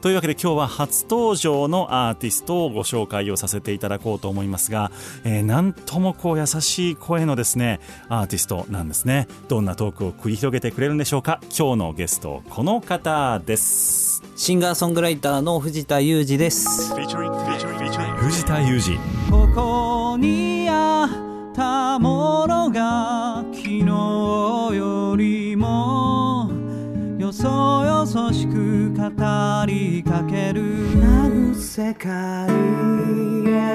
というわけで今日は初登場のアーティストをご紹介をさせていただこうと思いますが、えー、なんともこう優しい声のですねアーティストなんですね。どんなトークを繰り広げてくれるんでしょうか。今日のゲストこの方です。シンガーソングライターの藤田裕二です。藤田裕二。ここにあったものが昨日よりもよそよそしく語りかける。殴世界へ。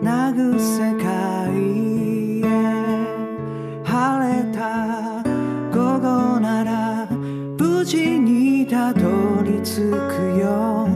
殴世界へ。晴れた。午後なら無事にたどり着くよ。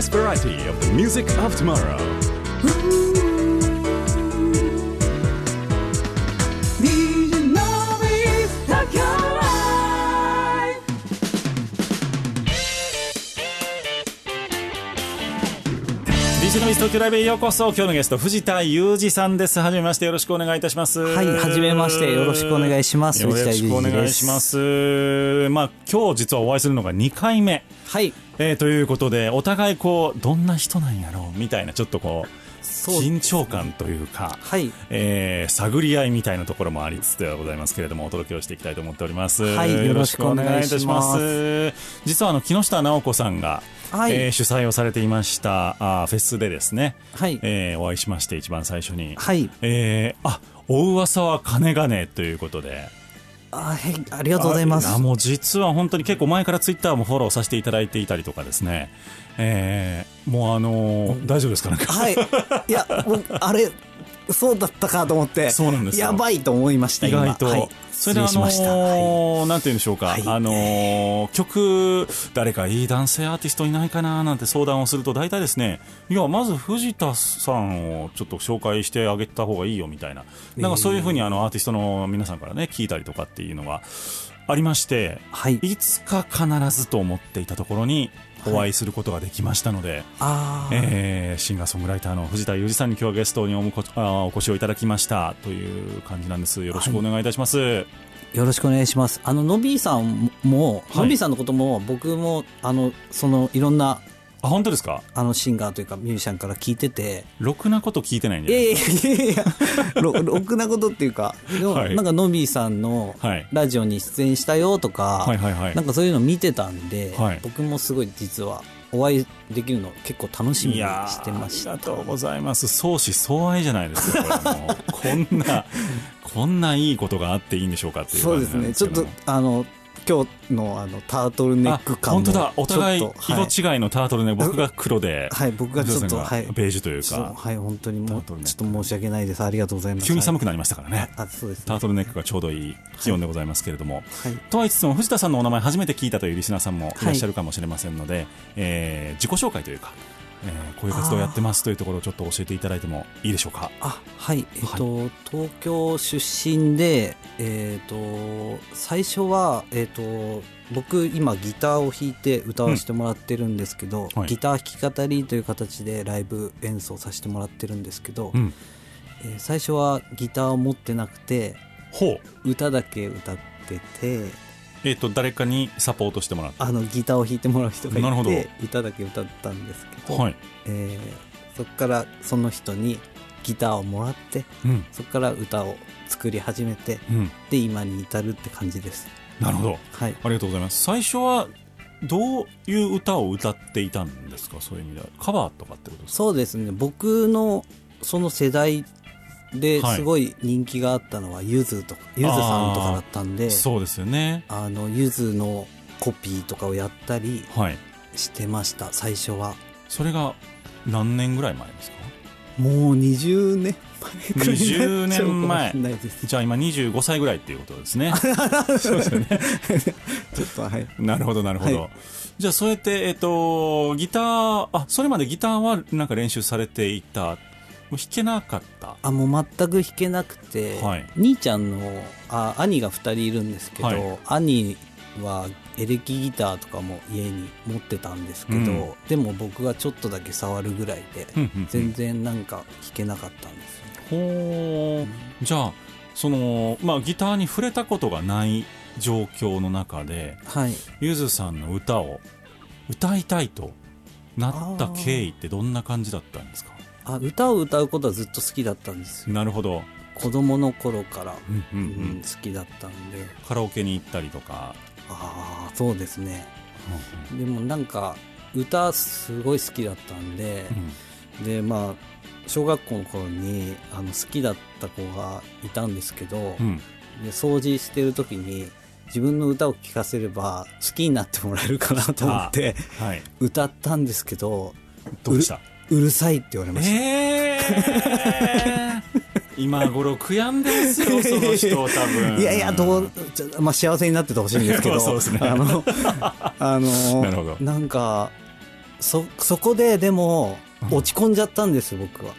The variety of the music of tomorrow DJ のミス東京ライブへようこそ。今日のゲスト藤田裕二さんです。はじめましてよろしくお願いいたします。はいはじめましてよろしくお願いしますよろしくお願いします。まあ今日実はお会いするのが2回目。はい。えー、ということでお互いこうどんな人なんやろうみたいなちょっとこう緊張感というか、はい。えー探り合いみたいなところもありつつではございますけれどもお届けをしていきたいと思っております、はいよろしくお願いいたします。実はあの木下直子さんが、はいえー主催をされていましたあーフェスでですね、はい。えーお会いしまして一番最初に、はい。えーあお噂は金がねということで。あはいありがとうございます。あもう実は本当に結構前からツイッターもフォローさせていただいていたりとかですね、えーもうあのー大丈夫ですか？なんか、はい。いや、僕、あれ、そうだったかと思って。そうなんですよ。やばいと思いました、意外と、今はい、それであ失礼しました。はい。のーなんて言うんでしょうか、はい。あのー曲誰かいい男性アーティストいないかななんて相談をすると大体ですねいやまず藤田さんをちょっと紹介してあげた方がいいよみたいな。なんかそういうふうにあのアーティストの皆さんからね聞いたりとかっていうのがありまして、はい。いつか必ずと思っていたところにお会いすることができましたので、あー。えーシンガーソングライターの藤田裕二さんに今日はゲストにおもこあお越しをいただきましたという感じなんです。よろしくお願いいたします、よろしくお願いします。あの、のびーさんも、はい。のびーさんのことも、僕も、あの、その、いろんな、あ本当ですか？あの、シンガーというか、ミュージシャンから聞いてて、ろくなこと聞いてないんいでやいやいやいや、ろ ろくなことっていうか、はい。なんか、のびーさんのはい。ラジオに出演したよとか、はいはいはい。なんかそういうの見てたんで、はい。僕もすごい実は、お会いできるの結構楽しみにしてました。ありがとうございます。相思相愛じゃないですかこんなこんないいことがあっていいんでしょうかっていう感そうですね。ちょっとあの、今日のあの、タートルネック感もあ本当だ。お互い色違いのタートルね、僕が黒で、はい、はい僕がちょっと、はい。ベージュというか、はい、本当にもう、ちょっと申し訳ないです。ありがとうございます。く急に寒くなりましたからね、あ、そうです、タートルネックがちょうどいい気温でございますけれども、はい。とは言いつつも藤田さんのお名前初めて聞いたというリスナーさんもいらっしゃるかもしれませんので、えー自己紹介というかえーこういう活動をやってますというところをちょっと教えていただいてもいいでしょうか？あはい。えっと、東京出身でえっと最初はえっと僕今ギターを弾いて歌わせてもらってるんですけど、はい。ギター弾き語りという形でライブ演奏させてもらってるんですけど、うん。えー最初はギターを持ってなくて歌だけ歌っててえっ、と誰かにサポートしてもらったあのギターを弾いてもらう人がなるほど。いて歌だけ歌ったんですけど、はい、えーそこからその人にギターをもらってうん。そこから歌を作り始めてうん、で今に至るって感じです。なるほど。はい。ありがとうございます。最初はどういう歌を歌っていたんですか？そういう意味ではカバーとかってことですか？そうですね。僕のその世代ではい。すごい人気があったのはゆずとかゆずさんとかだったんでそうですよね。あのゆずのコピーとかをやったりはい。してました最初は。それが何年ぐらい前ですか？もう20年前くらいになっちゃうかもしれないです。じゃあ今25歳ぐらいっていうことですね。そうですよね。ちょっとはい。なるほどなるほど、はい。じゃあそうやってえっ、とギターあそれまでギターはなんか練習されていたもう弾けなかった。あもう全く弾けなくて、はい。兄ちゃんのあ兄が2人いるんですけど、はい。兄はエレキギターとかも家に持ってたんですけど、うん。でも僕がちょっとだけ触るぐらいで、うんうんうん。全然なんか弾けなかったんですよほうじゃあそのまあギターに触れたことがない状況の中ではい。ゆずさんの歌を歌いたいとなった経緯ってどんな感じだったんですか？あ歌を歌うことはずっと好きだったんですよ。なるほど、子供の頃から、うんうんううんん好きだったんで。カラオケに行ったりとか、ああそうですね。でもなんか歌すごい好きだったんで、でまあ小学校の頃にあの好きだった子がいたんですけど、うん。うんで掃除してる時に自分の歌を聴かせれば好きになってもらえるかなと思ってはい。歌ったんですけどどうでした？うるさいって言われました、ええ今頃悔やんでますよ その人多分。いやいやどうまあ、幸せになっててほしいんですけど そうですね。あのあの なんかそそこででも落ち込んじゃったんですよ僕は。あ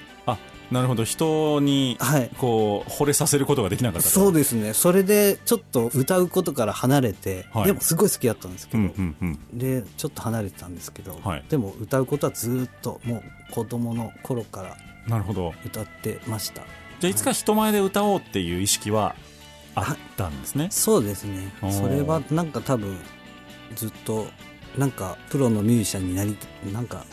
なるほど。人にはい。こう惚れさせることができなかったと。そうですね。それでちょっと歌うことから離れて、はい。でもすごい好きだったんですけど、うんうんうん。でちょっと離れてたんですけど、はい。でも歌うことはずっともう子供の頃からなるほど。歌ってました。じゃあいつか人前で歌おうっていう意識はあったんですね。そうですね。それはなんか多分ずっとなんかプロのミュージシャンになりなんか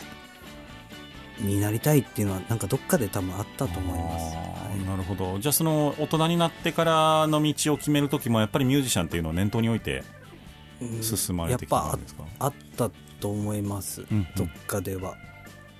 になりたいっていうのはなんかどっかで多分あったと思います、あはい。ーなるほど。じゃあその大人になってからの道を決める時もやっぱりミュージシャンっていうのを念頭に置いてうん進まれてきたんですか、あったと思います、うんうん。どっかでは。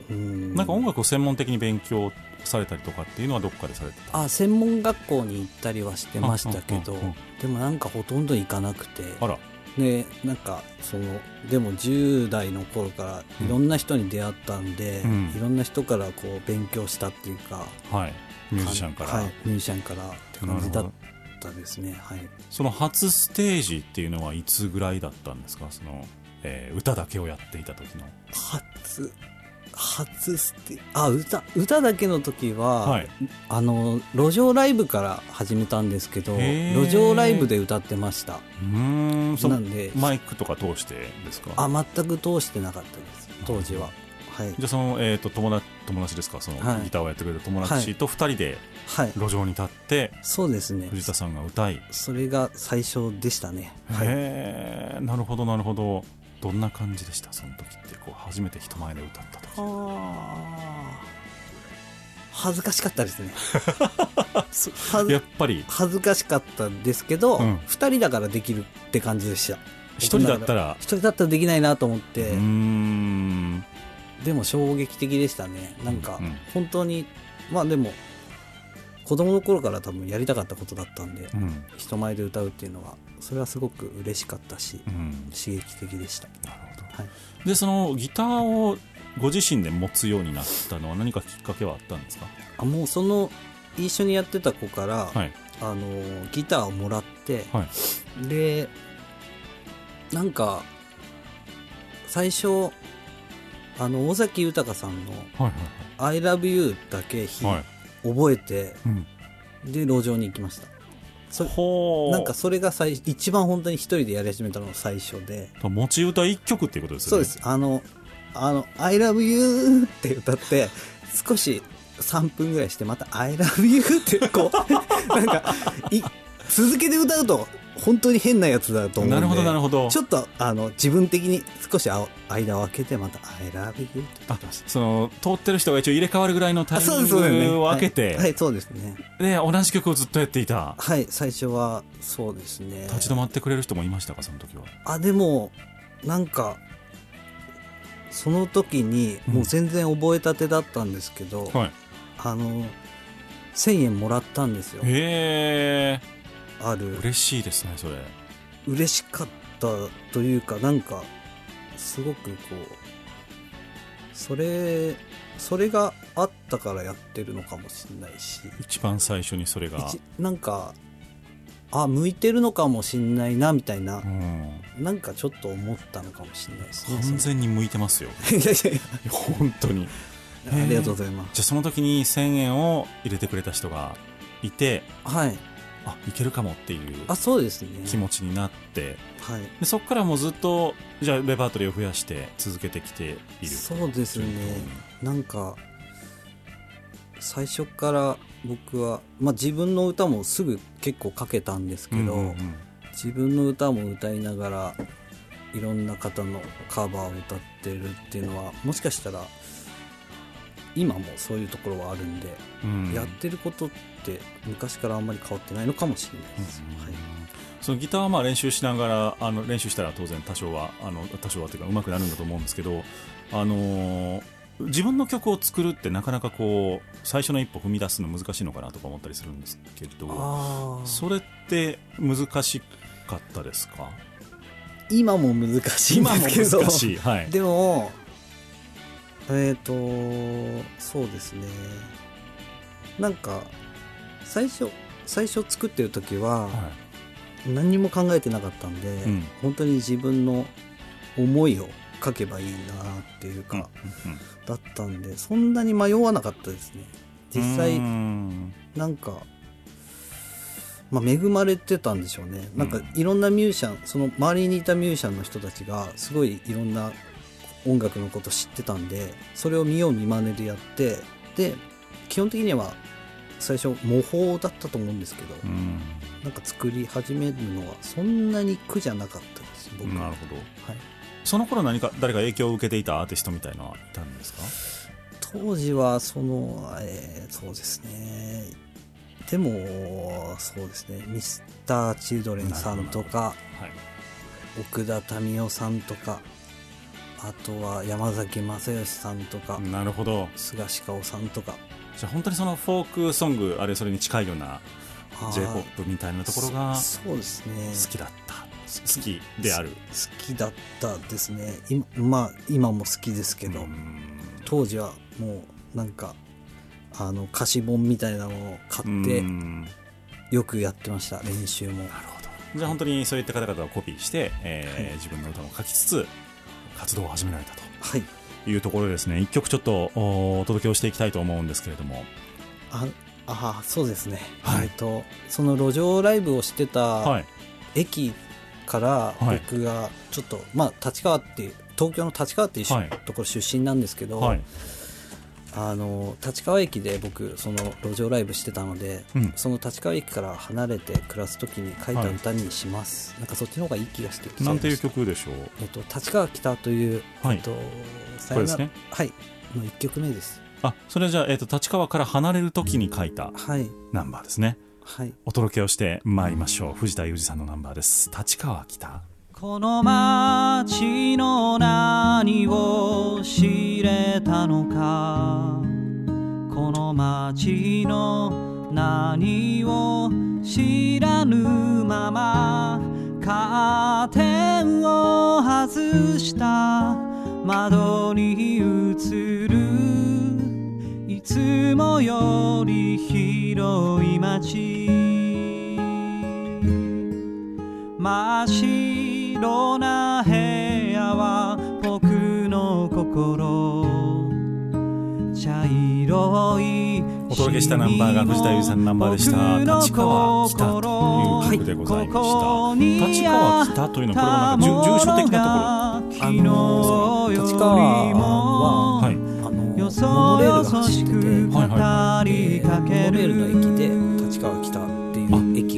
うん。なんか音楽を専門的に勉強されたりとかっていうのはどっかでされてた？あ専門学校に行ったりはしてましたけどうんうんうんうん。でもなんかほとんど行かなくて。あらでなんかそのでも10代の頃からいろんな人に出会ったんで、うん。いろんな人からこう勉強したっていうかはい。ミュージシャンから、はい、ミュージシャンからって感じだったですね。はいその初ステージっていうのはい。つぐらいだったんですかその、えー歌だけをやっていた時の初初ステあ歌歌だけの時は、はい。あの路上ライブから始めたんですけど路上ライブで歌ってました。うーんなんでマイクとか通してですか？あ全く通してなかったです当時は。はい。じゃあその、えー、と友達友達ですか？その、はい。ギターをやってくれる友達と2人ではい。路上に立ってそうですね。藤田さんが歌い、それが最初でしたね。はい。へえなるほどなるほど。どんな感じでした？その時ってこう初めて人前で歌った時あ。ー恥ずかしかったですね。やっぱり？恥ずかしかったですけど、うん。二人だからできるって感じでした。一人だったら？一人だったらできないなと思っうて、でも衝撃的でしたね。なんかうんうん。本当にまあでも子供の頃から多分やりたかったことだったんで、うん。人前で歌うっていうのはそれはすごく嬉しかったし、うん。刺激的でした。なるほど。はい。でそのギターをご自身で持つようになったのは何かきっかけはあったんですか？あもうその一緒にやってた子から、はい。あのギターをもらって、はい。でなんか最初あの尾崎豊さんのはい「ILOVEYOU」だけひ、はい。はい覚えてうん。で路上に行きました。そなんかそれが最一番本当に一人でやり始めたのが最初で。持ち歌一曲っていうことですよね。そうです。あの「あの I love you」って歌って少し3分ぐらいしてまた「I love you」ってこう なんかい続けて歌うと本当に変なやつだと思うんでなるほどなるほど。ちょっとあの自分的に少しあ間を空けてまた「I love you」って。歌ってましたその通ってる人が一応入れ替わるぐらいのタイミングを空けて、はい、はいそうですね。で同じ曲をずっとやっていた。はい最初はそうですね。立ち止まってくれる人もいましたかその時は。あでもなんかその時にもう全然覚えたてだったんですけど、はい。あの1000円もらったんですよ。へえ。ある。嬉しいですねそれ。嬉しかったというかなんかすごくこうそれそれがあったからやってるのかもしれないし。一番最初にそれが。一なんかあ向いてるのかもしれないなみたいな。うん。なんかちょっと思ったのかもしれないですね完全に向いてますよ。いやいやい本当に。やありがとうございます。じゃあその時に1000円を入れてくれた人がいてはい。あいけるかもっていうあそうですね。気持ちになって。はい。でそこからもうずっとじゃあレパートリーを増やして続けてきているそうですね。なんか最初から僕は、まあ、自分の歌もすぐ結構書けたんですけど、うんうんうん。自分の歌も歌いながらいろんな方のカバーを歌ってるっていうのはもしかしたら今もそういうところはあるんで、うん。やってることって昔からあんまり変わってないのかもしれないです、うんはい、そのギターはまあ練習しながらあの練習したら当然多少はあの多少はというか上手くなるんだと思うんですけど、あのー自分の曲を作るってなかなかこう最初の一歩踏み出すの難しいのかなとか思ったりするんですけどそれって難しかったですか？今も難しいんですけど。はい、でもえっ、とそうですね。なんか最初最初作ってる時はは何にも考えてなかったんで、うん。本当に自分の思いを書けばいいなっていういうんか、だったんでそんなに迷わなかったですね。実際うん。なんか、まあ、恵まれてたんでしょうね。なんかうんいろんなミュージシャンその周りにいたミュージシャンの人たちがすごいいろんな音楽のこと知ってたんでそれを見よう見まねでやってで基本的には最初模倣だったと思うんですけど、うん。なんか作り始めるのはそんなに苦じゃなかったです僕は。なるほど。はい、その頃何か誰か影響を受けていたアーティストみたいのはいたんですか？当時はその、えーそうですね。でもそうですね。ミスターチルドレンさんとかはい。奥田民生さんとかあとは山崎正義さんとか、なるほど。菅氏香さんとか。じゃあ本当にそのフォークソングあるいはそれに近いような j p o p みたいなところがそそうですね。好きだった好きである。好きだったですね。今まあ今も好きですけど、うん。当時はもうなんかあの歌詞本みたいなのを買ってうん。よくやってました練習も。なるほど。じゃあ本当にそういった方々をコピーして、えーはい。自分の歌も書きつつ活動を始められたはい。というところでですね。一曲ちょっとおお届けをしていきたいと思うんですけれども。ああそうですね、はい。えっとその路上ライブをしてはたい。駅からはい。僕がちょっと、まあ立川っていう東京の立川っていうし、はい。ところ出身なんですけど、はい。あの立川駅で僕その路上ライブしてたので、うん。その立川駅から離れて暮らす時に書いた歌にします、なんかそっちの方がいい気がしてきなんていう曲でしょう？えっと、立川北という、はい。えっと、さこれですね。はい。の1曲目です。あそれじゃあ、えー、と立川から離れる時に書いたはい。ナンバーですね。はいお届けをしてまいりましょう。藤田裕二さんのナンバーです。立川北。この街の何を知れたのか。この街の何を知らぬまま。カーテンを外した。窓に映る。いつもより広い街真っ白な部屋は僕の心。心茶色いお届けしたナンバーが藤田裕二さんのナンバーでした。立川北という曲でございました、立川北というのはこれはなんか住住所的なとこあの立川は、はい。あのモノレールが走ってて、はいはでモノレールの駅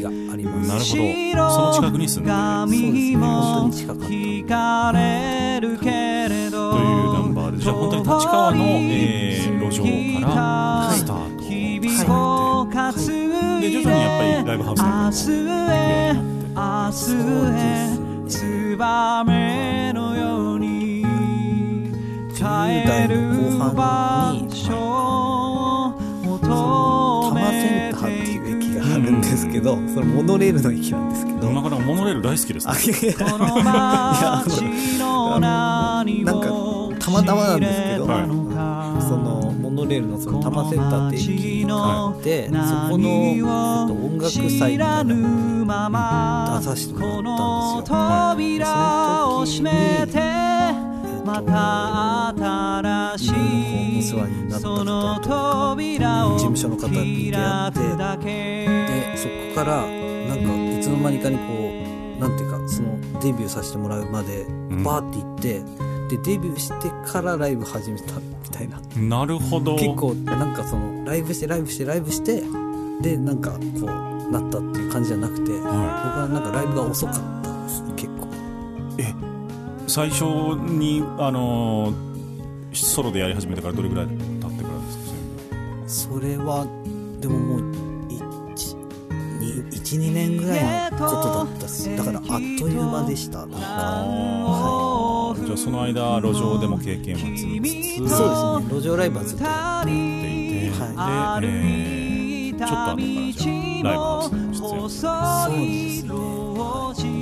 駅があります。なるほど。その近くに住んでそうですね本当に近かった聞かれるけれど。というナンバーで。じゃあ本当に立川の、えー路上からスタート。日々を担いで。徐々にやっぱりライブハウスなんかも明日へ明日へツバメのように帰る場所けど、そのモノレールの駅なんですけど、なかなかモノレール大好きですね。あいやいや。この街の何なんかをたまたまなんですけど、はいそのモノレールのその多摩センターって駅があって、そこの、えっと、音楽祭みたいなのに出させてもらったんですよ。扉を閉めてまた新しいお世話になったその扉を事務所の方に出会って開くだけでそこからなんかいつの間にかにこうなんていうかそのデビューさせてもらうまでん。バーって行って、でデビューしてからライブ始めたみたいな。なるほど。結構なんかそのライブしてライブしてライブしてでなんかこうなったっていう感じじゃなくて、僕はなんかライブが遅かったんです結構最初にあのーソロでやり始めてからどれぐらい経ってからですかそれはでももう12年ぐらいのことだったっすだからあっという間でしたなんかあーじゃあその間路上でも経験は積みつつそうですね。路上ライブはずっとやっていて、はいで、えー、ちょっと後からじゃあライブハウスに出演そうですね。じ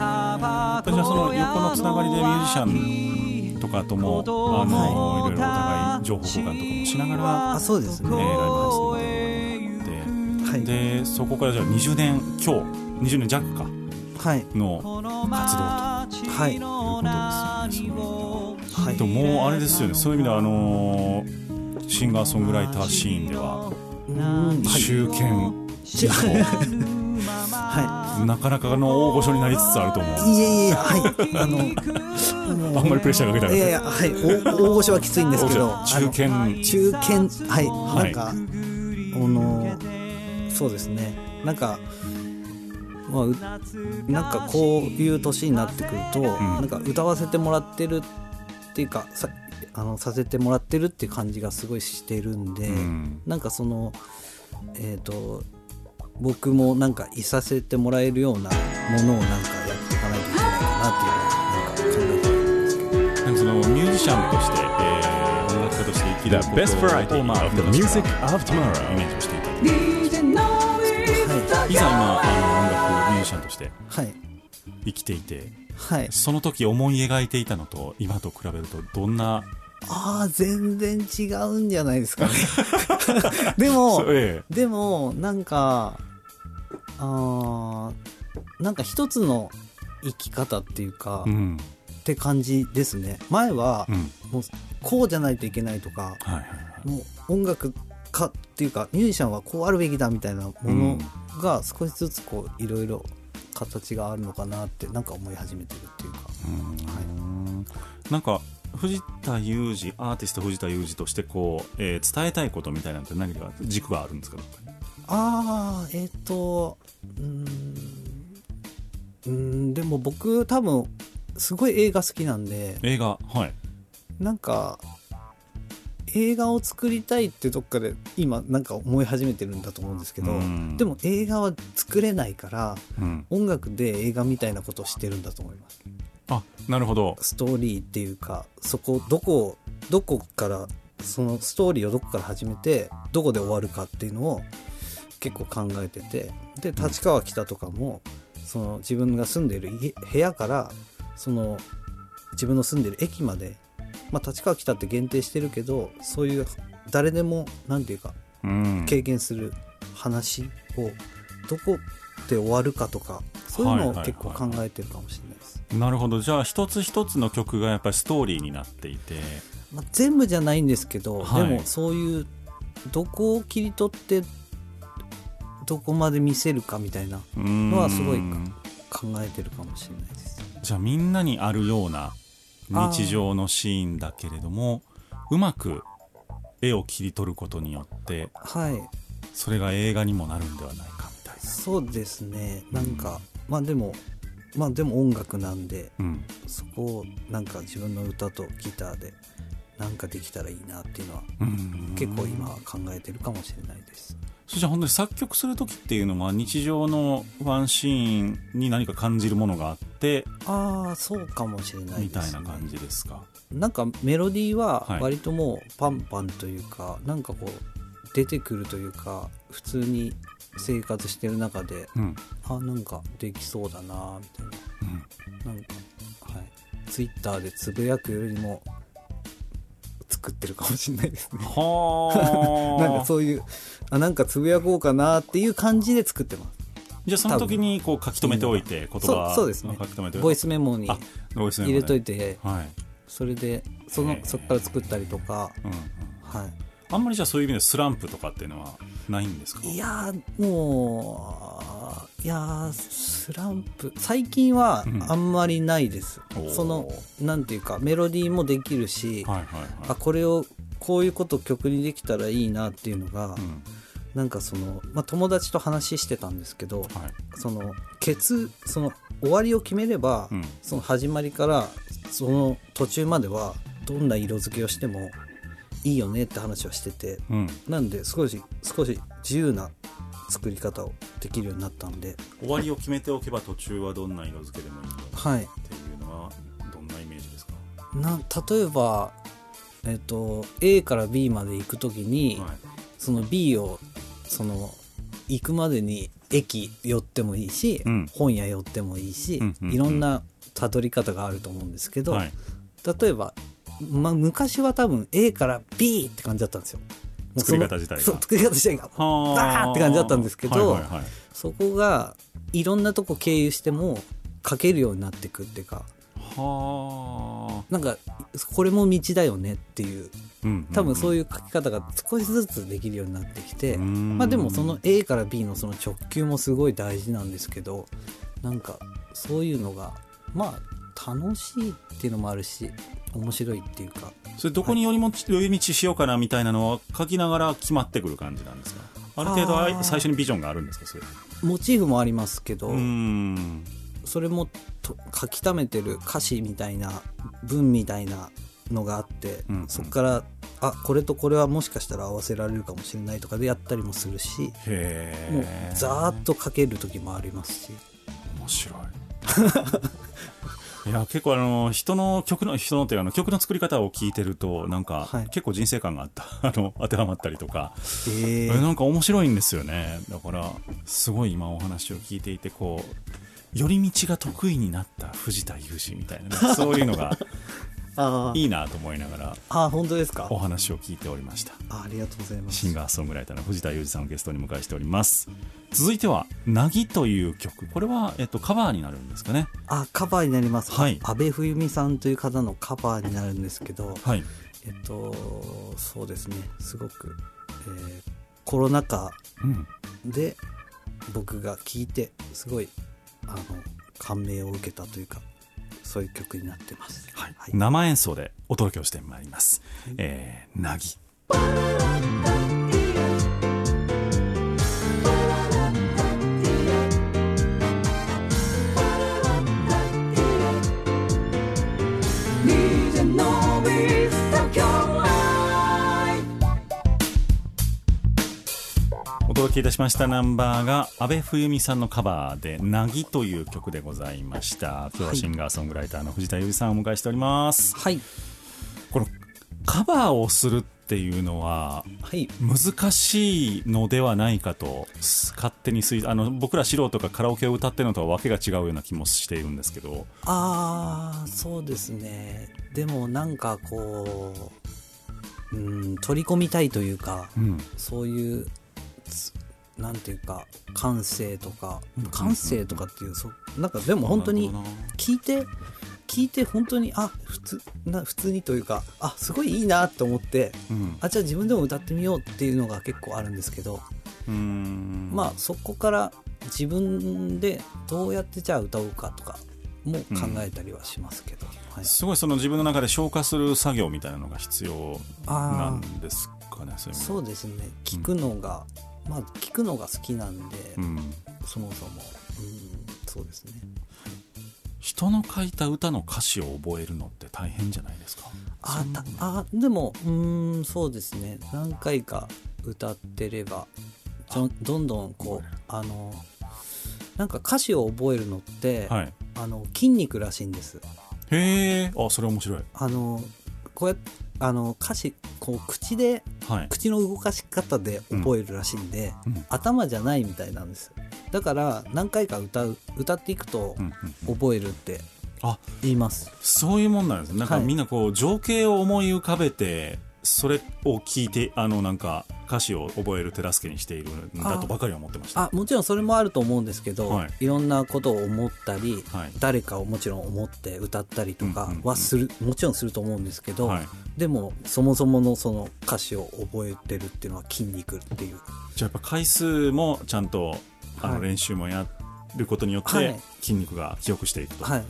ゃあその横のつながりでミュージシャンとかとも、あのいろいろお互い情報交換とかもしながら、あそうですね。えーライブハウスの方にはい。でそこからじゃあ20年今日20年弱かはい。の活動はいということですよねすごいは。い。でももうあれですよね。そういう意味ではあのーシンガーソングライターシーンではうん。はい。中堅地方はなかなかの大御所になりつつあると思う。いいえいえはい。あのあんまりプレッシャーかけたらい。やいやはい。大大御所はきついんですけど中堅中堅はい、はい。なんかあのそうですね。なんかまあうなんかこういう年になってくると、なんか歌わせてもらってるっていうかさあのさせてもらってるっていう感じがすごいしてるんで、ん。なんかそのえっ、と僕もなんかいさせてもらえるようなものをなんかやっていかないといけないかなっていうのをなんか考えてですけど。なんかそのミュージシャンとして、えー、音楽家として生きる The ことを variety まあ of the 昔 music から of tomorrow イメージをしていたはい。いざ今あの音楽ミュージシャンとしてはい生きていてはい。その時思い描いていたのと今と比べるとどんなああ全然違うんじゃないですかね。でも え。でもなんかあーなんか一つの生き方っていうか、っうん。て感じですね。前はうん。もうこうじゃないといけないとか、はいはいはい。もう音楽家っていうかミュージシャンはこうあるべきだみたいなものが少しずつこういろいろ形があるのかなってなんか思い始めてるっていうか、うん。なんか藤田裕二アーティスト藤田裕二としてこう、えー伝えたいことみたいなのって何か軸があるんですか？ああえっ、とうーんうーんでも僕多分すごい映画好きなんで映画はい。なんか映画を作りたいってどっかで今なんか思い始めてるんだと思うんですけど、うん。でも映画は作れないからうん。音楽で映画みたいなことをしてるんだと思います。あなるほど。ストーリーっていうかそこどこどこからそのストーリーをどこから始めてどこで終わるかっていうのを結構考えててで立川北とかもその自分が住んでいる家部屋からその自分の住んでる駅まで、まあ、立川北って限定してるけどそういう誰でも何ていうかうん。経験する話をどこで終わるかとかそういうのをはいはいはい。結構考えてるかもしれないです、なるほど。じゃあ一つ一つの曲がやっぱりストーリーになっていて。まあ、全部じゃないんですけど、はい。でもそういうどこを切り取ってどこまで見せるかみたいなののはすごい考えてるかもしれないです。じゃあみんなにあるような日常のシーンだけれどもうまく絵を切り取ることによってはい。それが映画にもなるんではないかみたいな。そうですね。なんか、まあでもまあでも音楽なんでうん。そこをなんか自分の歌とギターでなんかできたらいいなっていうのはうん。結構今は考えてるかもしれないですそれじゃあ本当に作曲する時っていうのは日常のワンシーンに何か感じるものがあってああそうかもしれないね、みたいな感じですか？なんかメロディーははい割ともうパンパンというか、なんかこう出てくるというか普通に生活してる中でうん。あなんかできそうだなみたいな。なんかはい。ツイッターでつぶやくよりも作ってるかもしれないですね。はあ。なんかそういうあなんかつぶやこうかなっていう感じで作ってます。じゃあその時にこう書き留めておいて言葉そうそうですね。書き留めておいて。ボイスメモに入れといて。はい、それでそのそこから作ったりとか。うんうん、はい。あんまりじゃあそういう意味でスランプとかっていうのはないんですか？いやーもういやースランプ。最近はうん。あんまりないです、おー。そのなんていうかメロディーもできるし、はいはいあはこれをこういうこと曲にできたらいいなっていうのが、い、うん。なんかその、まあ、友達と話してたんですけどはい。そのケツその終わりを決めれば、うん。その始まりからその途中まではどんな色付けをしてもいいよねって話をしててうん、なんで少し少し自由な作り方をできるようになったんで。終わりを決めておけば途中はどんな色付けでもいいよはいっていうのはどんなイメージですか、な例えば、えっと A から B まで行く時に、はい。その B をその行くまでに駅寄ってもいいし、うん。本屋寄ってもいいし、うんうんうん。いろんなたどり方があると思うんですけど、はい。例えば、まあ、昔は多分 A から B って感じだったんですよ。作り方自体が。作り方自体が。はバーって感じだったんですけどはいはいはい。そこがいろんなとこ経由しても書けるようになっていくっていうか。はなんかこれも道だよねっていう。あ多分そういう書き方が少しずつできるようになってきて、うん。まあでもその A から B のその直球もすごい大事なんですけどなんかそういうのがまあ楽しいっていうのもあるし面白いっていうか。それどこに寄りも寄り道しようかなみたいなのは書きながら決まってくる感じなんですか？ある程度最初にビジョンがあるんですかそれモチーフもありますけど、それもと書き溜めてる歌詞みたいな文みたいなのがあって、うんそこからあこれとこれはもしかしたら合わせられるかもしれないとかでやったりもするしへもうえざーっと書ける時もありますし。面白い いや結構あの人の曲の人のっていうかあの曲の作り方を聞いてるとなんか、はい。結構人生観があった。あの当てはまったりとか、ええなんか面白いんですよね。だからすごい今お話を聞いていてこう寄り道が得意になった藤田裕二みたいなね、そういうのがいいなと思いながらあー本当ですか？お話を聞いておりました。あありがとうございます。シンガーソングライターの藤田裕二さんをゲストに迎えしております。続いては「なぎ」という曲。これは、えっと、カバーになるんですかね？あカバーになります、はい。阿部冬美さんという方のカバーになるんですけどはい。えっとそうですね。すごく、えーコロナ禍うん。で僕が聴いてすごいあの感銘を受けたというかそういう曲になってます、はい。はい。生演奏でお届けをしてまいります「えー、なぎ」届けいたしました。ナンバーが阿部冬美さんのカバーで「なぎ」という曲でございました。今日はシンガーソングライターの藤田裕二さんをお迎えしております。はい。このカバーをするっていうのははい。難しいのではないかと勝手に推あの僕ら素人がカラオケを歌ってるのとはわけが違うような気もしているんですけど。ああそうですね。でもなんかこううん取り込みたいというかうん。そういうつなんていうか感性とか感性とかっていうそなんかでも本当に聞いて聞いて本当にあ普通な普通にというかあすごいいいなと思ってうん。あじゃあ自分でも歌ってみようっていうのが結構あるんですけど、まあそこから自分でどうやってじゃあ歌おうかとかも考えたりはしますけど、はい、すごいその自分の中で消化する作業みたいなのが必要なあんですかねそうですね。聞くのが、まあ聞くのが好きなんで、うん。そもそも、うん、そうですね。人の書いた歌の歌詞を覚えるのって大変じゃないですか？あたあでもうーんそうですね。何回か歌ってればどんどんこうあのなんか歌詞を覚えるのって、はい。あの筋肉らしいんです。へえあそれ面白い。あのこうやってあの歌詞こう口ではい。口の動かし方で覚えるらしいんで、うん。頭じゃないみたいなんです。だから何回か歌う歌っていくとうんうんうん。覚えるってあ言います、そういうもんなんですね。なんかはい。みんなこう情景を思い浮かべてそれを聞いてあのなんか歌詞を覚える手助けにしているんだとばかりは思ってました。あもちろんそれもあると思うんですけど、はい。い、ろんなことを思ったり、はい。誰かをもちろん思って歌ったりとかうんうんうんはする、もちろんすると思うんですけど、はい。でもそもそものその歌詞を覚えてるっていうのは筋肉っていう。じゃあやっぱ回数もちゃんとあのはい。練習もやることによってはい。筋肉が記憶していくと、はい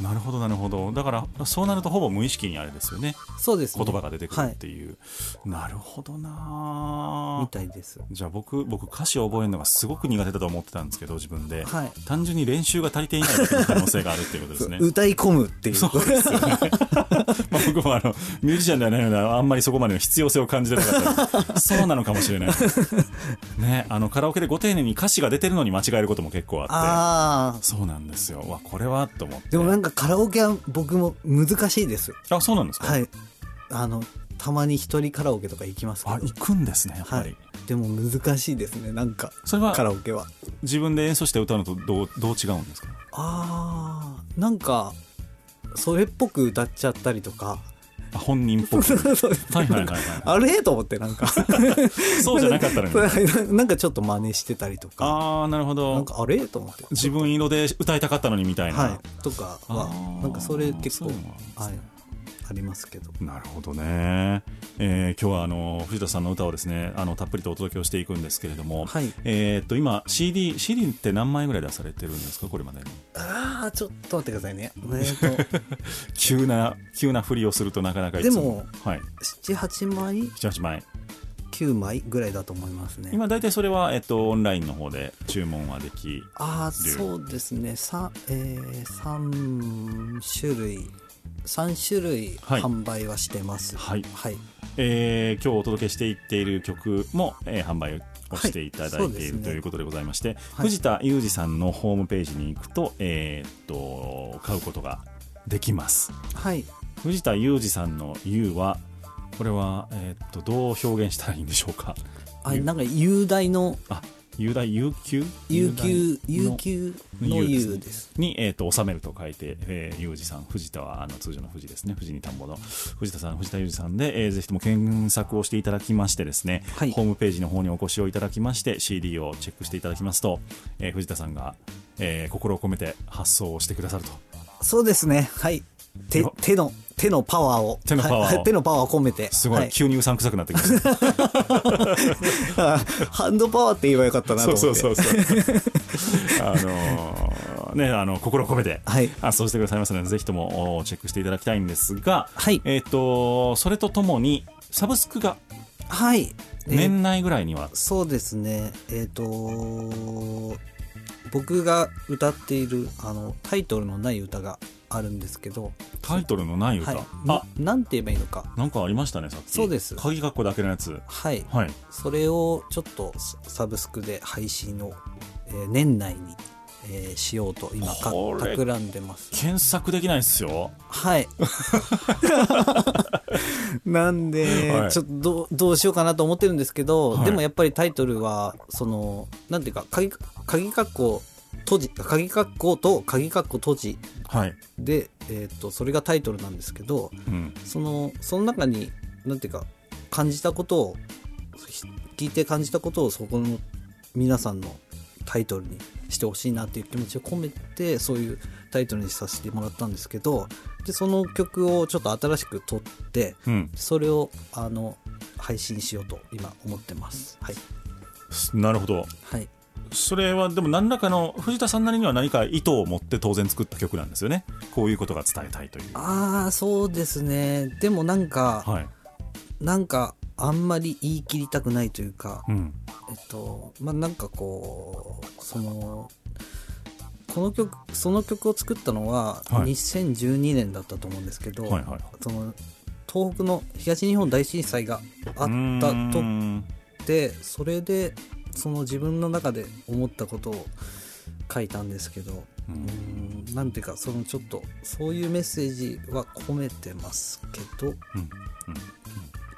なるほどなるほど。だからそうなるとほぼ無意識にあれですよね。そうですね。言葉が出てくるはいっていう、なるほどみなたいです。じゃあ僕僕歌詞を覚えるのがすごく苦手だと思ってたんですけど自分で、はい。単純に練習が足りていない可能性があるっていうことですね。歌い込むっていう。そうですよね。まあ僕もあの、ミュージシャンではないので、あんまりそこまでの必要性を感じてなかった。りそうなのかもしれない。ね、あの、カラオケでご丁寧に歌詞が出てるのに間違えることも結構あって。ああそうなんですよ。わ、これはと思って。でもなんかカラオケは僕も難しいです。あ、そうなんですか？はい。あのたまに一人カラオケとか行きますけあ、ど行くんですね、やっぱり。はい。でも難しいですねなんかそれはカラオケは。自分で演奏して歌うのとどう、どう違うんですか？あーなんかそれっぽく歌っちゃったりとかあ本人っぽく。はいはいはいはい。あれ？と思ってなんか。そうじゃなかったのに。なんかちょっと真似してたりとか。あー、なるほなどん。かあれ？と思って。自分色で歌いたかったのにみたいな。はい。とかは。なんかそれ結構。はいありますけど。なるほどね、えー今日はあの藤田さんの歌をですねあのたっぷりとお届けをしていくんですけれども、はい。えーっと今 CD, CD って何枚ぐらい出されてるんですかこれまでに？ああちょっと待ってくださいね。えーと。急な急な振りをするとなかなかいつも。でもはい、78枚？78枚。9枚ぐらいだと思いますね。今大体それは、えっと、オンラインの方で注文はできああそうですね。さ、えー、3種類3種類はい。販売はしてます。はい。はい、えー今日お届けしていっている曲も、えー販売をしていただいている、はい。ね。ということでございまして、はい。藤田裕二さんのホームページに行くと,、えーっと買うことができます。はい。藤田裕二さんの「優」はこれは、えーっとどう表現したらいいんでしょうか？あなんか雄大のあ雄大悠久悠久悠久の悠ですに、えー、と収めると書いて、えー、裕二さん。藤田はあの通常の藤ですね。藤に田んぼの。藤田さん藤田裕二さんで、えーぜひとも検索をしていただきましてですね、はい。ホームページの方にお越しをいただきまして CD をチェックしていただきますと、えー藤田さんが、えー心を込めて発送をしてくださると。そうですね。はい手よ。手の手のパワーを。手のパワーを。はい。はい手のパワーを込めて。すごい、はい。急にうさんくさくなってきました。あ ハンドパワーって言えばよかったなと思って。そうそうそうそう。あのーねあの心を込めて。はい。発送してくださいますのでぜひともおチェックしていただきたいんですが、はい。えっ、とそれとともにサブスクがはい。えー年内ぐらいには、そうですね。えっ、と僕が歌っているあのタイトルのない歌があるんですけど、タイトルのない歌、はい、あ。ななんて言えばいいのか。なんかありましたねさっき。そうです。鍵括弧だけのやつ。はい。はい。それをちょっとササブスクで配信を、えー年内に、えーしようと今か企んでます。検索できないっすよ。はい。なんで、はい。ちょっとどうどうしようかなと思ってるんですけど、はい。でもやっぱりタイトルはそのなんていうか鍵鍵括弧閉じ鍵括弧と鍵括弧閉じはい、で、えー、とそれがタイトルなんですけどうん、そのその中になんていうか感じたことをひ聞いて感じたことをそこの皆さんのタイトルにしてほしいなっていう気持ちを込めてそういうタイトルにさせてもらったんですけどでその曲をちょっと新しく撮ってうん。それをあの配信しようと今思ってます。はい、なるほど。はい、それはでも何らかの藤田さんなりには何か意図を持って当然作った曲なんですよね。こういうことが伝えたいという。ああそうですね。でもなんか、はい、なんかあんまり言い切りたくないというか、うん。えっとまあなんかこうそのこの曲その曲を作ったのははい。2012年だったと思うんですけど、はいはいその東北の東日本大震災があったうとでそれでその自分の中で思ったことを書いたんですけど、ううん。ーんなんていうかそのちょっとそういうメッセージは込めてますけどうんうん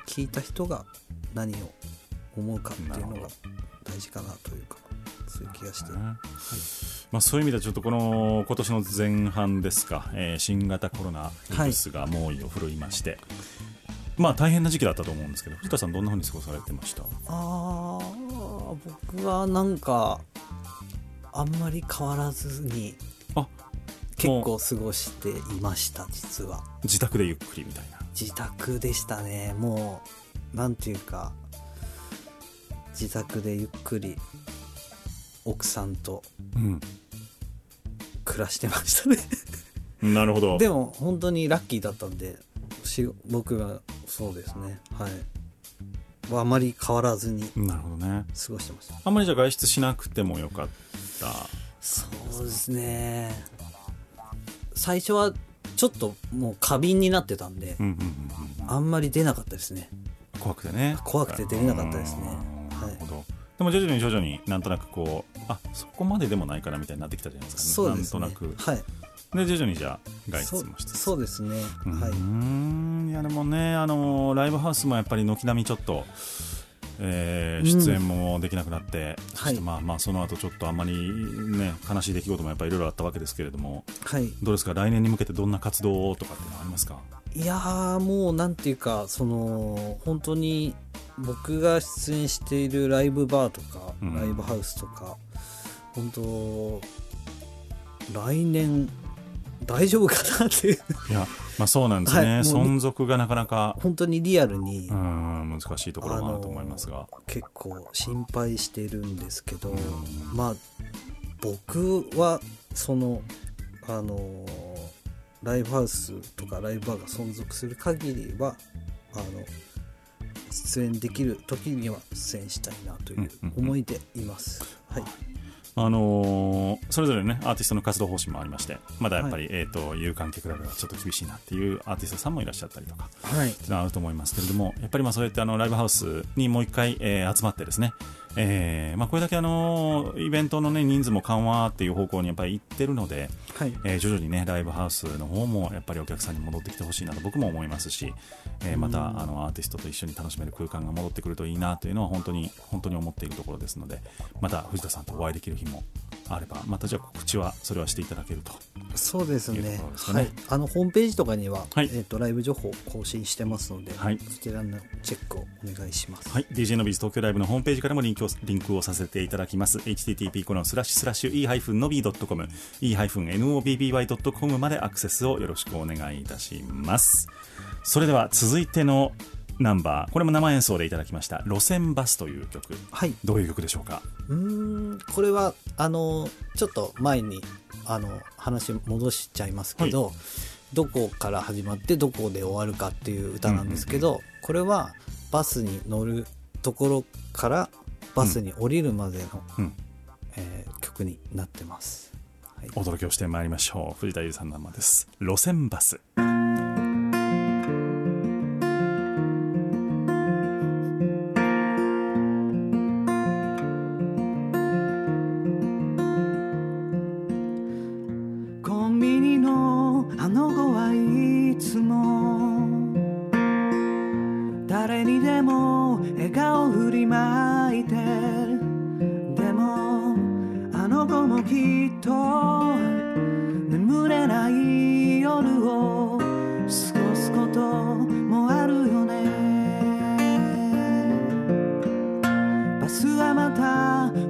聞いた人が何を思うかっていうのが大事かなというかそういう気がして、ね。まあ、そういう意味ではちょっとこの今年の前半ですか、えー新型コロナウイルスが猛威を振るいまして、まあ大変な時期だったと思うんですけど藤田さんどんなふうに過ごされてました？あー僕はなんかあんまり変わらずにあ結構過ごしていました実は。自宅でゆっくりみたいな。自宅でしたね。もうなんていうか自宅でゆっくり奥さんと暮らしてましたね。う んなるほど。でも本当にラッキーだったんでし僕はそうですね。はい。あまり変わらずになるほどね。過ごしてました。あんまりじゃあ外出しなくてもよかった。そうですね。最初はちょっともう過敏になってたんでうんうんうんうん。あんまり出なかったですね。怖くてね。怖くて出れなかったですね。うんはい。なるほど。でも徐々に徐々になんとなくこうあそこまででもないかなみたいになってきたじゃないですか、そうですね。なんとなく。はい。で徐々にじゃあ外出もしつつ。そうですね。はい。んいやでもねあのライブハウスもやっぱり軒並みちょっと、えーうん出演もできなくなって、そしてはい。まあまあその後ちょっとあんまりね悲しい出来事もやっぱりいろいろあったわけですけれどもはい。どうですか？来年に向けてどんな活動とかってありますか？いやーもうなんていうかその本当に僕が出演しているライブバーとか、うん。ライブハウスとか本当来年大丈夫かなっていう。いやまあそうなんですね、はい存続がなかなか。本当にリアルに、うん難しいところもあると思いますが、結構心配してるんですけど、まあ僕はそのあのライブハウスとかライブバーが存続する限りはあの出演できる時には出演したいなという思いでいます。はい、あのーそれぞれねアーティストの活動方針もありましてまだやっぱり、えー、と有観客だからちょっと厳しいなっていうアーティストさんもいらっしゃったりとかはい。っていうのはあると思いますけれどもやっぱりまあそれってあのライブハウスにもう一回、えー集まってですね、えーまあ、これだけあのイベントの、ね、人数も緩和っていう方向にやっぱり行ってるので、はい。えー徐々にねライブハウスの方もやっぱりお客さんに戻ってきてほしいなと僕も思いますし、えーまたあのアーティストと一緒に楽しめる空間が戻ってくるといいなというのは本当に本当に思っているところですのでまた藤田さんとお会いできる日もあればまたじゃあ告知はそれはしていただけると。そうですね。ね。はい、あのホームページとかには、はい。えー、とライブ情報を更新してますので、はい。そちらのチェックをお願いします。はい、DJ のビズ東京ライブのホームページからもリンクをリンクをさせていただきます。http コロンスラッシュスラッシュ e-nobby.com e-nobby.com までアクセスをよろしくお願いいたします。それでは続いてのナンバー、これも生演奏でいただきました、路線バスという曲。はい。どういう曲でしょうか？うーん。これはあのちょっと前にあの話戻しちゃいますけど、どこから始まってどこで終わるかっていう歌なんですけど、これはバスに乗るところからバスに降りるまでの、うんえー曲になってます。はいお届けをしてまいりましょう。藤田優さんの生です。路線バス。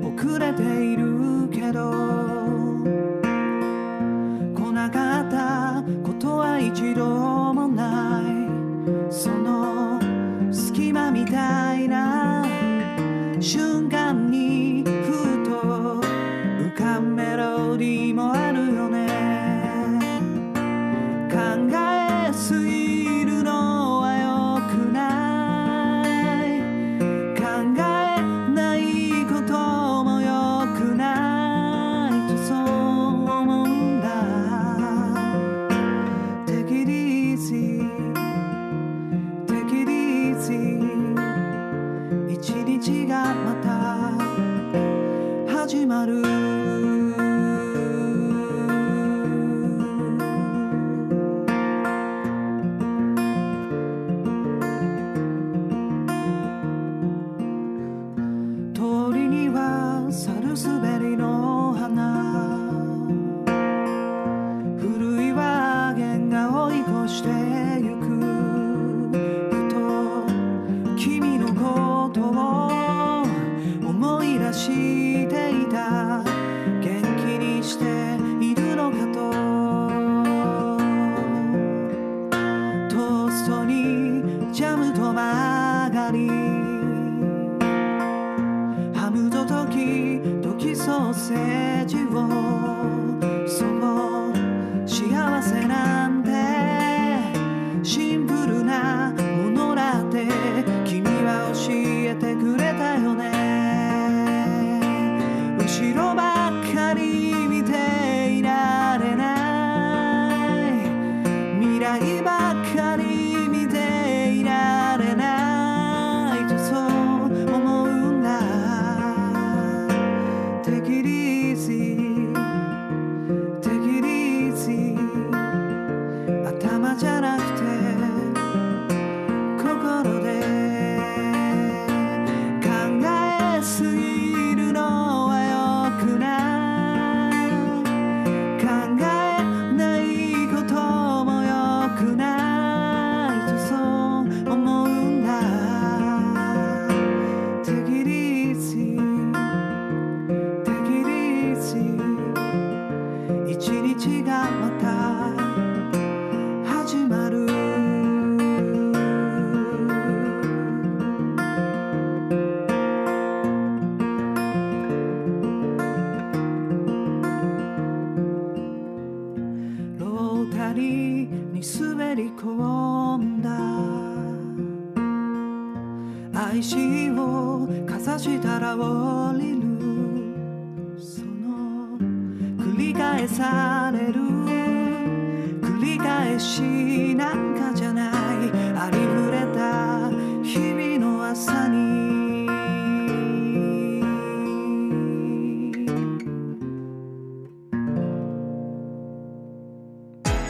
遅れて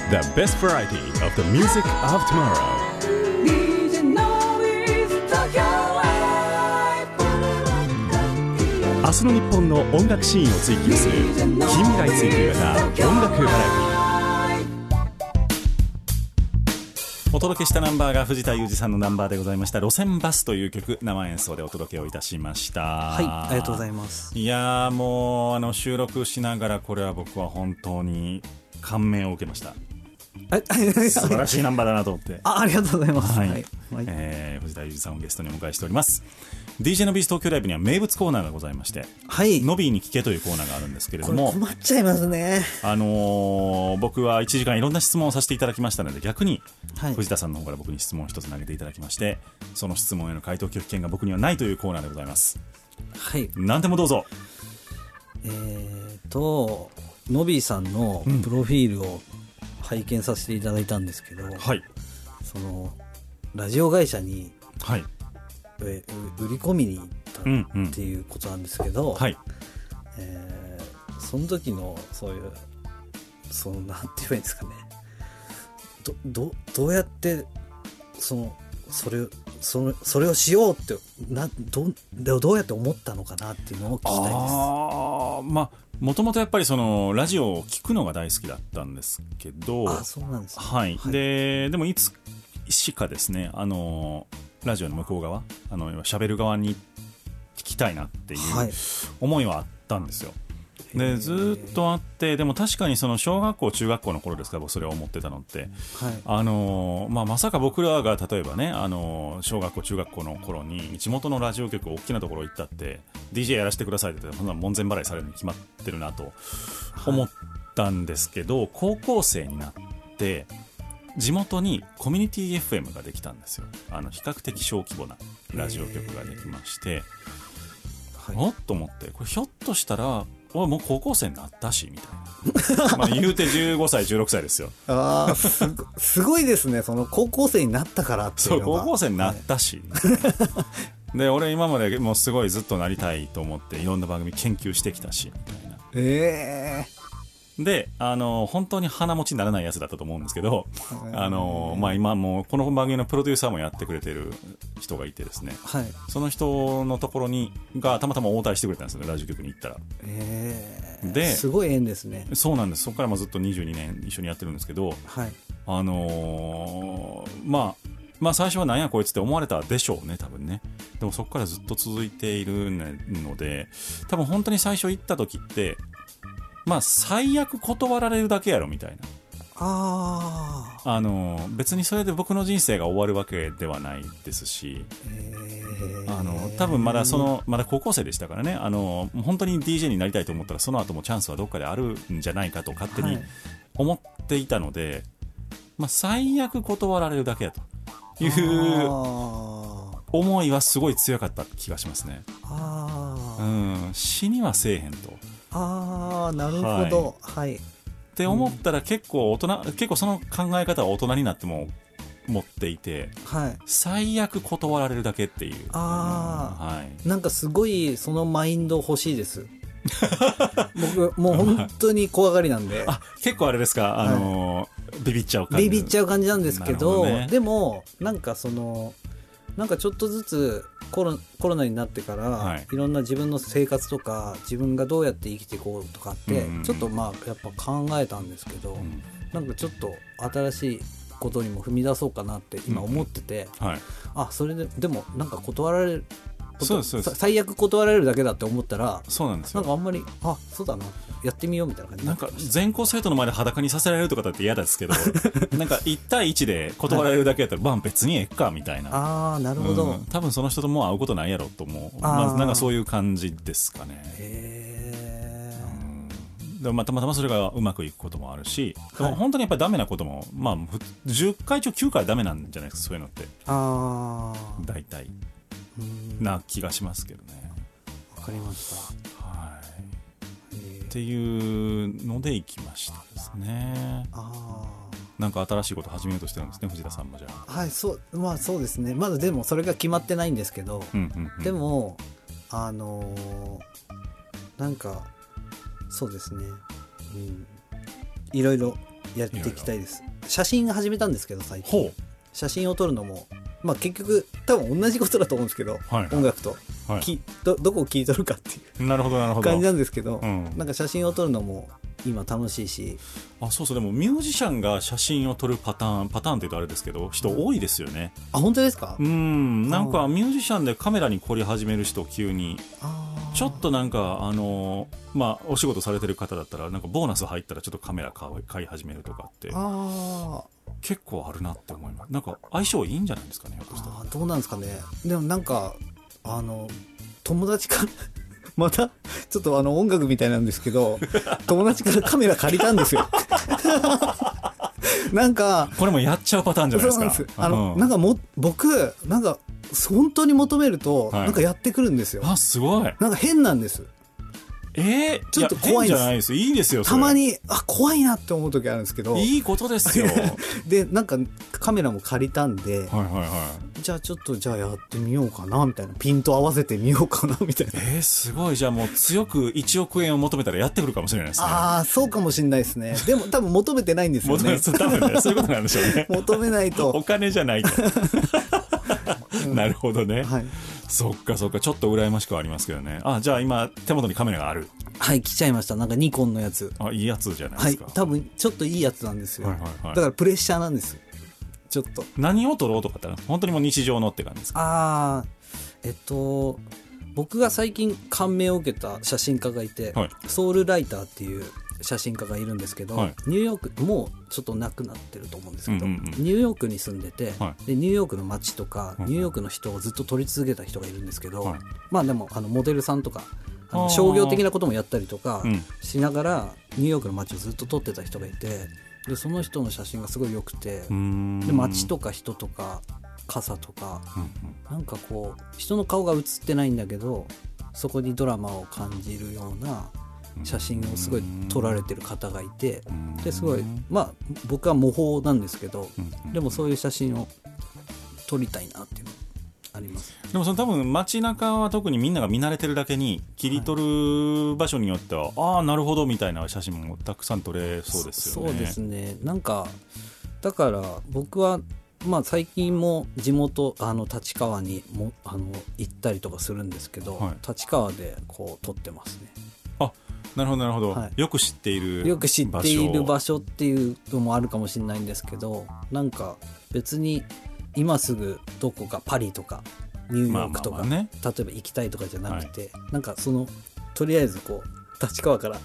The best variety of the music of tomorrow. 明日の日本の音楽シーンを追求する近未来追求型音楽バラエティお届けしたナンバーが藤田裕二さんのナンバーでございました「路線バス」という曲生演奏でお届けをいたしましたはいありがとうございますいやーもうあの収録しながらこれは僕は本当に感銘を受けました。素晴らしいナンバーだなと思って。あありがとうございます。はい、はい。えー藤田裕二さんをゲストにお迎えしております。DJ のビーズ東京ライブには名物コーナーがございましてはい。ノビーに聞けというコーナーがあるんですけれこれども困っちゃいますね。あのー僕は1時間いろんな質問をさせていただきましたので逆にはい。藤田さんの方から僕に質問を一つ投げていただきましてその質問への回答拒否権が僕にはないというコーナーでございます。はい。何でもどうぞ。えーとノビーさんのうん。プロフィールを拝見させていただいたんですけど、はい。そのラジオ会社にはい。売り込みに行ったうんうん。っていうことなんですけど、はい。えーその時のそういうそのなんて言えばいいんですかね。どどどうやってそのそれそのそれをしようってなどどどうやって思ったのかなっていうのを聞きたいです。ああまあもともとやっぱりそのラジオを聞くのが大好きだったんですけどあそうなんですね。はい、ででもいつしかですねあのラジオの向こう側あの喋る側に聞きたいなっていうはい。思いはあったんですよ、でずーっとあってでも確かにその小学校中学校の頃ですから僕それを思ってたのって。はい。あのーまあ、まさか僕らが例えばね、あのー小学校中学校の頃に地元のラジオ局大きなところ行ったって DJ やらせてくださいって言ってほんなら門前払いされるに決まってるなと思ったんですけど、高校生になって地元にコミュニティ FM ができたんですよ。あの比較的小規模なラジオ局ができまして、はい。おっと思ってこれひょっとしたら俺もう高校生になったしみたいな。まあ言うて15歳16歳ですよ。ああすごすごいですね。その高校生になったからっていそううのが。高校生になったし、で俺今までもうすごいずっとなりたいと思っていろんな番組研究してきたしみたいな。えであの本当に鼻持ちにならないやつだったと思うんですけどえあの、まあ、今もうこの番組のプロデューサーもやってくれてる人がいてですね。はい。その人のところにがたまたま応対してくれたんですよねラジオ局に行ったら。ええですごい縁ですね。そうなんです。そこからもずっと22年一緒にやってるんですけどはい。あのーまあまあ最初はなんやこいつって思われたでしょうね多分ね。でもそこからずっと続いているので多分本当に最初行った時ってまあ最悪断られるだけやろみたいな。あああのー別にそれで僕の人生が終わるわけではないですし。ええあの多分まだそのまだ高校生でしたからね。あの本当に DJ になりたいと思ったらその後もチャンスはどっかであるんじゃないかと勝手にはい。思っていたので、まあ、最悪断られるだけやと。いうあ思いはすごい強かった気がしますね、うー。ん、死にはせえへんとあーなるほど。はい。って思ったら結構大人結構その考え方は大人になっても持っていてはい。最悪断られるだけっていう。あうんはい。なんかすごいそのマインド欲しいです。僕もう本当に怖がりなんで。あ結構あれですか、あのビビっちゃう感じ。ビビっちゃう感じなんですけどね。でもなんかそのなんかちょっとずつコロコロナになってから、はい。い、ろんな自分の生活とか自分がどうやって生きていこうとかって、うんうんうん。ちょっとまあやっぱ考えたんですけど、うん。なんかちょっと新しいことにも踏み出そうかなって今思ってて、はい。あそれででもなんか断られそうです最悪断られるだけだって思ったらそうなんですよ。なんかあんまりあそうだな。やってみようみたいな感じになんか全校生徒の前で裸にさせられるとかだって嫌ですけど なんか1対1で断られるだけやったら、まあ別にええかみたいな。ああなるほど、うん。多分その人ともう会うことないやろと思う。まあ、なんかそういう感じですかね。へえでもまあたまたまそれがうまくいくこともあるし、ではい。も本当にやっぱりダメなことも、まあ、ふ10回中9回ダメなんじゃないですかそういうのって。ああ大体。うんな気がしますけどね、わかりましたはい、えー。っていうので行きましたですね。あなんか新しいこと始めようとしてるんですね藤田さんもじゃあ、あはいそうまあそうですね。まだでもそれが決まってないんですけど、うんうんうん。でもあのーなんかそうですね。うん。いろいろやっていきたいです。写真始めたんですけど最近。ほ写真を撮るのもまあ結局多分同じことだと思うんですけど、はいはい。音楽と、はい。きどどこを切り取るかっていう。なるほどなるほど。感じなんですけど、うん。なんか写真を撮るのも今楽しいし。あそうそうでもミュージシャンが写真を撮るパターンパターンって言うとあれですけど人多いですよね。あ本当ですか、うんなんかミュージシャンでカメラに凝り始める人急に。ちょっとなんかあのまあお仕事されてる方だったらなんかボーナス入ったらちょっとカメラ買い始めるとかって。あ結構あるなって思います。なんか相性いいんじゃないですかねどうなんですかね。でもなんかあの友達からまたちょっとあの音楽みたいなんですけど 友達からカメラ借りたんですよ。なんかこれもやっちゃうパターンじゃないですか。そうなんです。あの、うんなんかも僕なんか本当に求めると、はい。なんかやってくるんですよ。あすごい。なんか変なんですえー、ちょっと怖いんじゃないです？いいですよたまにあ怖いなって思う時あるんですけど。いいことですよ。はい。でなんかカメラも借りたんで、はいはじゃあちょっとじゃあやってみようかなみたいな。ピント合わせてみようかなみたいな。いえー、すごい。じゃあもう強く1億円を求めたらやってくるかもしれないですね。ああそうかもしれないですね。でも多分求めてないんですよ求めね多分ねそういうことなんでしょうね。求めない おと金じゃないとなるほどね、はい、そっかそっか。ちょっと羨ましくはありますけどね。あじゃあ今手元にカメラがある。はい、来ちゃいました。なんかニコンのやつ。あいいやつじゃないはいですか、多分ちょっといいやつなんですよ、はいはいはい。だからプレッシャーなんですちょっと。何を撮ろうとかって本当にもう日常のって感じですか？ああえっと僕が最近感銘を受けた写真家がいて、はい。ソウルライターっていう写真家がいるんですけど、はい。ニューヨークもうちょっとなくなってると思うんですけど、うんうんうん。ニューヨークに住んでて、はでニューヨークの街とか、うんニューヨークの人をずっと撮り続けた人がいるんですけど、はい。まあでもあのモデルさんとかあの商業的なこともやったりとかうん。しながら、ニューヨークの街をずっと撮ってた人がいてでその人の写真がすごい良くて、で街とか人とか傘とかうんうん。なんかこう人の顔が写ってないんだけどそこにドラマを感じるような写真をすごい撮られてる方がいてうん。ですごいまあ僕は模倣なんですけどでもそういう写真を撮りたいなっていうのあります。でもその多分街中は特にみんなが見慣れてるだけに切り取る場所によっては、ああなるほどみたいな写真もたくさん撮れそうですよね。そうですね。なんかだから僕はまあ最近も地元あの立川にもあの行ったりとかするんですけど、はい。立川でこう撮ってますね。あなるほどなるほど、はい。よく知っているよく知っている場所所っていうのもあるかもしれないんですけどなんか別に今すぐどこかパリとかニューヨークとか、まあまあまあね。例えば行きたいとかじゃなくて、なんかそのとりあえずこう立川から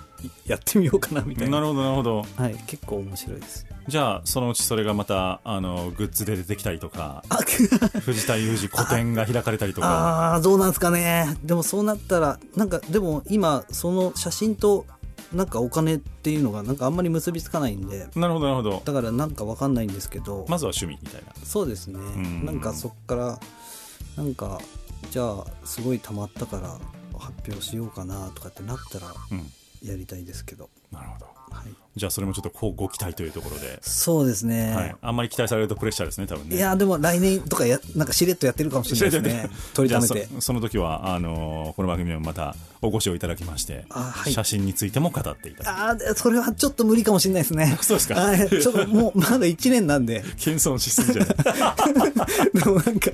やってみようかなみたいな。なるほどなるほど。はい、結構面白いです。じゃあそのうちそれがまたあのグッズで出てきたりとかあ 藤田裕二個展が開かれたりとか。あーどうなんですかね。でもそうなったらなんかでも今その写真となんかお金っていうのがなんかあんまり結びつかないんで。なるほどなるほど。だからなんかわかんないんですけど、まずは趣味みたいな。そうですね。ん。なんかそっからなんかじゃあすごい溜まったから発表しようかなとかってなったらうん。やりたいですけど、なるほど。はい、じゃあそれもちょっとこうご期待というところで、そうですね、はい、あんまり期待されるとプレッシャーですね多分ね。いやでも来年とかやなんかしれっとやってるかもしれないですね。取りためて。そその時はあのーこの番組でもまたお越しをいただきまして、あはい。写真についても語っていただああそれはちょっと無理かもしれないですね。そうですか。はいちょっともうまだ1年なんで。き謙遜しすぎじゃない。でもなんか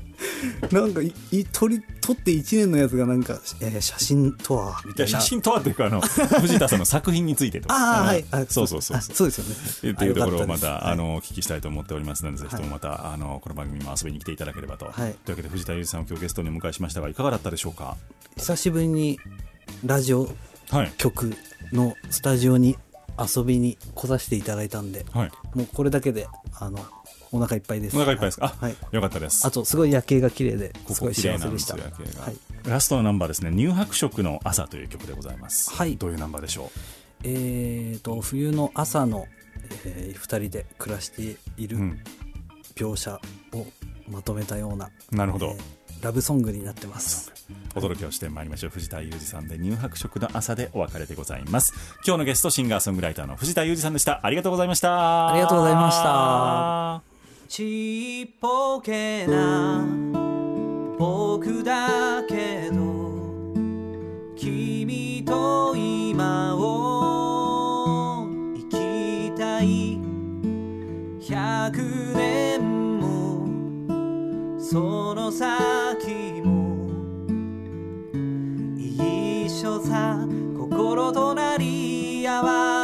なんかいい撮り撮って1年のやつがなんか、えー写真とはみたいな。写真とはっていうかあの藤田さんの作品についてとか。ああはい。あそうそうそうあそうですよね。っていうところをまたあのお聞きしたいと思っておりますので、ぜひともまたあのこの番組にも遊びに来ていただければと、はい。というわけで藤田裕二さんを今日ゲストにお迎えしましたがいかがだったでしょうか？久しぶりにラジオはい。局のスタジオに遊びに来させていただいたんではい。もうこれだけであのお腹いっぱいです。お腹いっぱいですか、はい。あよかったです。あとすごい夜景が綺麗でこすごいこ綺麗なん幸せでした。ですよ夜景が。はい。ラストのナンバーですね。乳白色の朝という曲でございます。はい。どういうナンバーでしょえー、と冬の朝の、え2人で暮らしていうるうん。描写をまとめたような、なるほど、えーラブソングになってます。お届けをしてまいりましょう。藤田裕二さんで乳白色の朝でお別れでございます。今日のゲストシンガーソングライターの藤田裕二さんでした。ありがとうございました。ありがとうございました。ちっぽけな年もその先も一緒さ心となり合わせ